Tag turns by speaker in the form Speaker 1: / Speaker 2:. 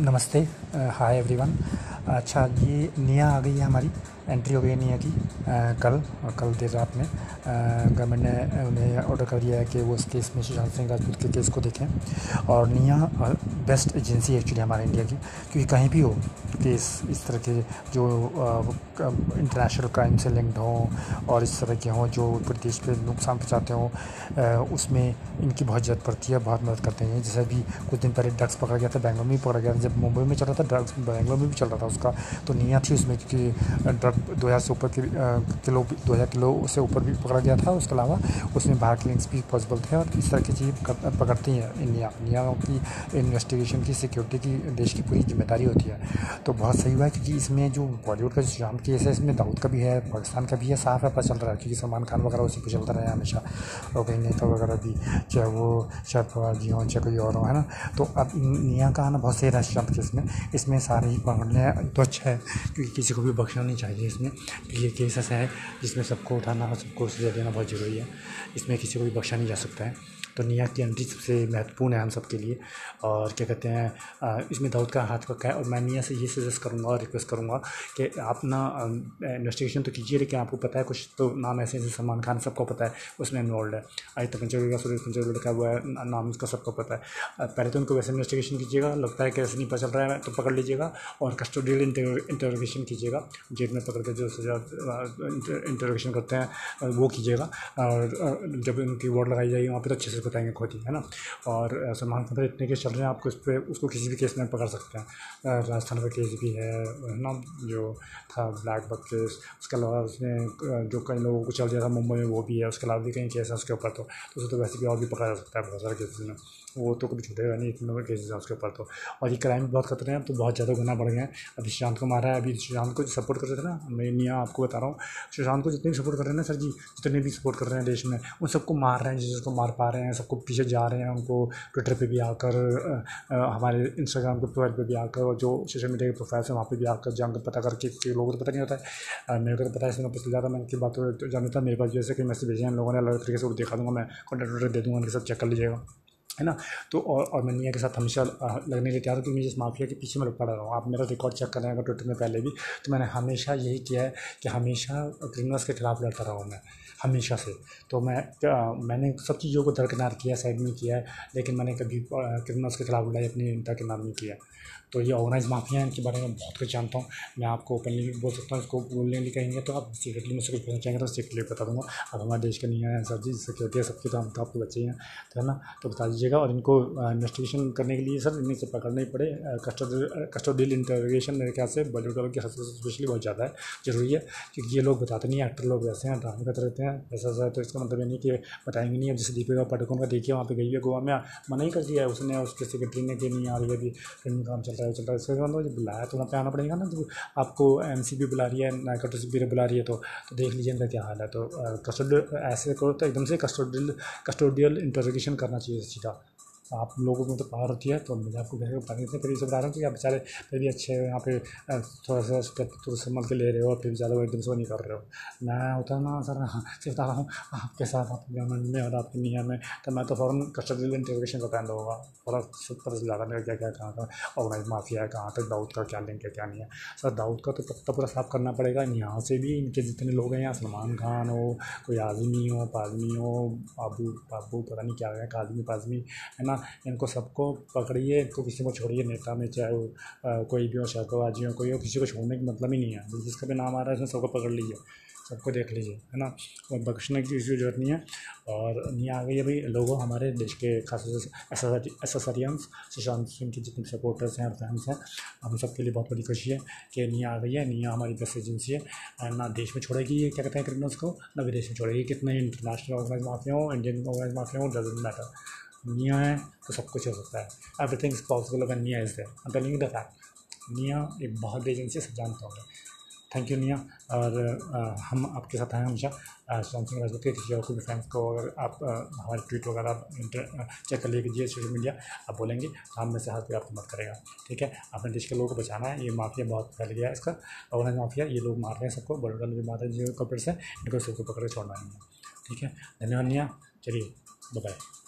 Speaker 1: नमस्ते hi everyone अच्छा ये निया आ गई है हमारी। एंट्री हो गई नहीं है की कल, और कल देर रात में। गवर्नमेंट ने उन्हें ऑर्डर कर दिया है कि वो इस केस में सुशांत सिंह राजपूत के केस को देखें। और निया बेस्ट एजेंसी एक्चुअली हमारे इंडिया की, क्योंकि कहीं भी हो केस इस तरह के जो इंटरनेशनल क्राइम से लिंक्ड हों, और इस तरह के हों, जो प्रदेश पे नुकसान पहुँचाते हों उसमें इनकी बहुत ज़रूरत पड़ती है, बहुत मदद करते हैं। जैसे अभी कुछ दिन पहले ड्रग्स पकड़ा गया था बेंगलोर में भी पकड़ा गया था। जब मुंबई में चल रहा था ड्रग्स बेंगलोर में भी चल रहा था उसका तो निया थी उसमें, क्योंकि ड्रग दो हज़ार से ऊपर के किलो दो हज़ार किलो से ऊपर भी पकड़ा गया था। उसके अलावा उसमें बाहर के लिंक्स भी पॉसिबल थे और इस तरह की चीज़ पकड़ती हैं। इंडिया निया की इन्वेस्टिगेशन की सिक्योरिटी की, देश की पूरी ज़िम्मेदारी होती है। तो बहुत सही हुआ है क्योंकि इसमें जो बॉलीवुड का जो शाम केस है, इसमें दाऊद का भी है, पाकिस्तान का भी है, साफ़ है, पता चल रहा है क्योंकि सलमान खान वगैरह उसी पर चलता रहे हमेशा। और कहीं नेता वगैरह भी, चाहे वो शरद पवार जी हों, चाहे कोई और हो, है ना? तो अब निया का आना बहुत सही रहा शांत केस में। इसमें सारे ही पकड़ने तो अच्छा है, क्योंकि किसी को भी बख्शना नहीं चाहिए। इसमें। क्योंकि ये केस ऐसा है, जिसमें सबको उठाना और सबको सजा देना बहुत ज़रूरी है। इसमें किसी को भी बख्शा नहीं जा सकता है। तो निया की एंट्री सबसे महत्वपूर्ण है हम सब के लिए। और क्या कहते हैं इसमें दाऊद का हाथ का है और मैं निया से ये सजेस्ट करूँगा और रिक्वेस्ट करूँगा कि आप ना इन्वेस्टिगेशन तो कीजिए, लेकिन आपको पता है कुछ तो नाम ऐसे जैसे सलमान खान, सबको पता है, उसमें इन्वॉल्व है। आदित्य पंचोली का सुरेश पंचोली का हुआ है नाम उसका सबको पता है। पहले तो उनको वैसे इन्वेस्टिगेशन कीजिएगा, लगता है कि ऐसे नहीं पता चल रहा है तो पकड़ लीजिएगा और कस्टोडियल इंटरोगेशन कीजिएगा। जेल में पकड़ के जो सजा इंटरोगेशन करते हैं वो कीजिएगा। और जब उनकी वोट लगाई जाएगी, वहाँ पर तो अच्छे से बताएँगे खुद ही है ना? और सलमान खान पर इतने केस चल रहे हैं आपको इस पर उसको किसी भी केस में पकड़ सकते हैं। राजस्थान का केस भी है ना? जो था ब्लैक बक केस उसके अलावा उसने जो कई लोगों को चल दिया था मुंबई में वो भी है उसके अलावा भी कई केस है उसके ऊपर तो, तो उसे तो वैसे भी और भी पकड़ा जा सकता है बहुत सारे केसेस में। वो तो कभी छूटेगा नहीं इतने केसेस हैं उसके ऊपर तो। और ये क्राइम बहुत खतरे हैं तो बहुत ज़्यादा गुना बढ़ गए हैं। अभी सुशांत को मारा है अभी सुशांत को सपोर्ट कर रहे थे ना मैं मियाँ आपको बता रहा हूँ। सुशांत को जितने भी सपोर्ट कर रहे हैं ना सर जी जितने भी सपोर्ट कर रहे हैं देश में उन सबको मार रहे हैं जिसको मार पा रहे हैं सबको पीछे जा रहे हैं, उनको ट्विटर पे भी आकर हमारे इंस्टाग्राम के प्रोफ़ाइल पे भी आकर और जो सोशल मीडिया के प्रोफाइल्स हैं वहाँ पे भी आकर जाकर पता करके लोगों को तो पता नहीं होता है। मेरे को तो पता है, इसमें पता ज़्यादा मैं इनकी बात तो जानता मेरे पास जैसे कि मैसेज भेजे हैं, लोगों ने अलग तरीके से दिखा दूँगा, मैं कॉन्टेक्ट दे दूँगा, उनके साथ चेक कर लीजिएगा। है ना? तो और और मैं निया के साथ हमेशा लगने के लिए तैयार क्योंकि जिस माफिया के पीछे मैं पड़ा रहा हूँ। आप मेरा रिकॉर्ड चेक कर रहे हैं, अगर ट्विटर में पहले भी तो मैंने हमेशा यही किया है कि हमेशा क्रिमिनल्स के खिलाफ लड़ता रहा हूँ मैं, हमेशा से। तो मैं मैंने सब चीज़ों को दरकिनार किया साइड में किया है, लेकिन मैंने कभी क्रिमिनल्स के खिलाफ लड़ाई अपनी जनता के नाम नहीं किया। तो ये ऑर्गेनाइज माफिया इनके बारे में बहुत कुछ जानता हूँ। मैं आपको ओपनली बोल सकता हूँ, इसको बोलने लिए कहेंगे तो आप सीक्रेटली मुझसे कुछ पूछना चाहेंगे तो सीक्रेटली बता दूँगा। अब हमारे देश के नहीं है सर जी सिक्योरिटी है, सबकी तो हम तो आपको बच्चे हैं तो है ना? तो बता दीजिएगा और इनको इन्वेस्टिगेशन करने के लिए सर इन्हें से पकड़ना ही पड़े। कस्टोडियल इंटरोगेशन मेरे ख्याल से बॉलीवुड वालों की स्पेशली बहुत ज़्यादा है, ज़रूरी है, क्योंकि ये लोग बताते नहीं एक्टर लोग वैसे हैं ड्रामे करते रहते हैं, ऐसा ऐसा तो इसका मतलब ये नहीं कि बताएँगे नहीं। अब जैसे दीपिका पाटुकोन का देखिए, वहाँ पे गई है गोवा में, मना ही कर दिया है उसने, उसके सेक्रेटरी ने कि नहीं रही है अभी फ़िल्म काम चल है चल रहा है इसका मतलब बुलाया तो वहाँ पर आना पड़ेगा ना तो आपको एम सी भी बुला रही है नाइकोटो भी बुला रही है तो, तो देख लीजिए इनका क्या हाल है। तो कस्टोडियल ऐसे करो तो एकदम से कस्टोडियल कस्टोडियल इंटरोगेशन करना चाहिए सीधा आप लोगों में तो पावर होती है तो मुझे आपको घर बता देते फिर ये सब बता रहा हूँ कि आप बेचारे फिर भी अच्छे यहाँ पे थोड़ा सा तो संभल के ले रहे हो और फिर ज़्यादा एकदम से नहीं कर रहे हो। मैं होता ना सर हाँ सिर्फ़ बता रहा हूँ, आपके साथ आपके गवर्नमेंट में और आपकी नियम में तो मैं तो फ़ौरन कस्टडियल इंटीग्रेशन का पहन दूँगा। थोड़ा पता चल जाता मेरा क्या क्या, कहाँ का ऑर्गेनाइज माफिया है, कहाँ तक दाऊद का क्या है, क्या नहीं है। सर दाऊद का तो पत्ता पूरा साफ़ करना पड़ेगा, यहाँ से भी इनके जितने लोग हैं, यहाँ सलमान खान हो, कोई आज़मी हो, पाजमी हो, बाबू बाबू पता नहीं क्या है, काजमी, पाजमी, है ना? इनको सबको पकड़िए, इनको किसी को छोड़िए नेता में, चाहे वो कोई भी हो शहबाजी हो, कोई हो, किसी को छोड़ने का मतलब ही नहीं है। जिसका भी नाम आ रहा है उसमें सबको पकड़ लीजिए, सबको देख लीजिए, है ना? और बख्शने की किसी ज़रूरत नहीं है। और नहीं आ गई है भाई लोगों, हमारे देश के खास एसेसरियंस सुशांत सिंह के जितने सपोर्टर्स हैं और फैंस हैं, हम सब के लिए बहुत बड़ी खुशी है कि निया आ गई है निया हमारी बेस्ट एजेंसी है। ना देश में छोड़ेगी ये, क्या कहते हैं क्रिमिनल्स को? ना विदेश में छोड़ेगी, कितने इंटरनेशनल ऑर्गेनाइज माफिया हो इंडियन ऑर्गेनाइज माफिया हो डजेंट मैटर निया है तो सब कुछ हो सकता है। एवरीथिंग इज़ पॉसिबल अगर NIA is there I telling the fact NIA एक बहुत एजेंसी से जानता हूँ थैंक यू निया और आ, हम आपके साथ हैं हमेशा। सुशांत सिंह राजपूत के किसी और कोई फैंस को अगर आप हमारे ट्वीट वगैरह चेक कर लीजिए सोशल मीडिया आप बोलेंगे तो हम में से हाथ पे आपको मत करेगा। ठीक है? अपने देश के लोगों को बचाना है। ये माफिया बहुत फैल गया है इसका। ऑर्गेनाइज माफिया ये लोग मार रहे हैं सबको। बड़े भी मार रहे हैं। कपड़े से इनको सबको पकड़ के छोड़ना नहीं है। ठीक है? धन्यवाद निया चलिए बाय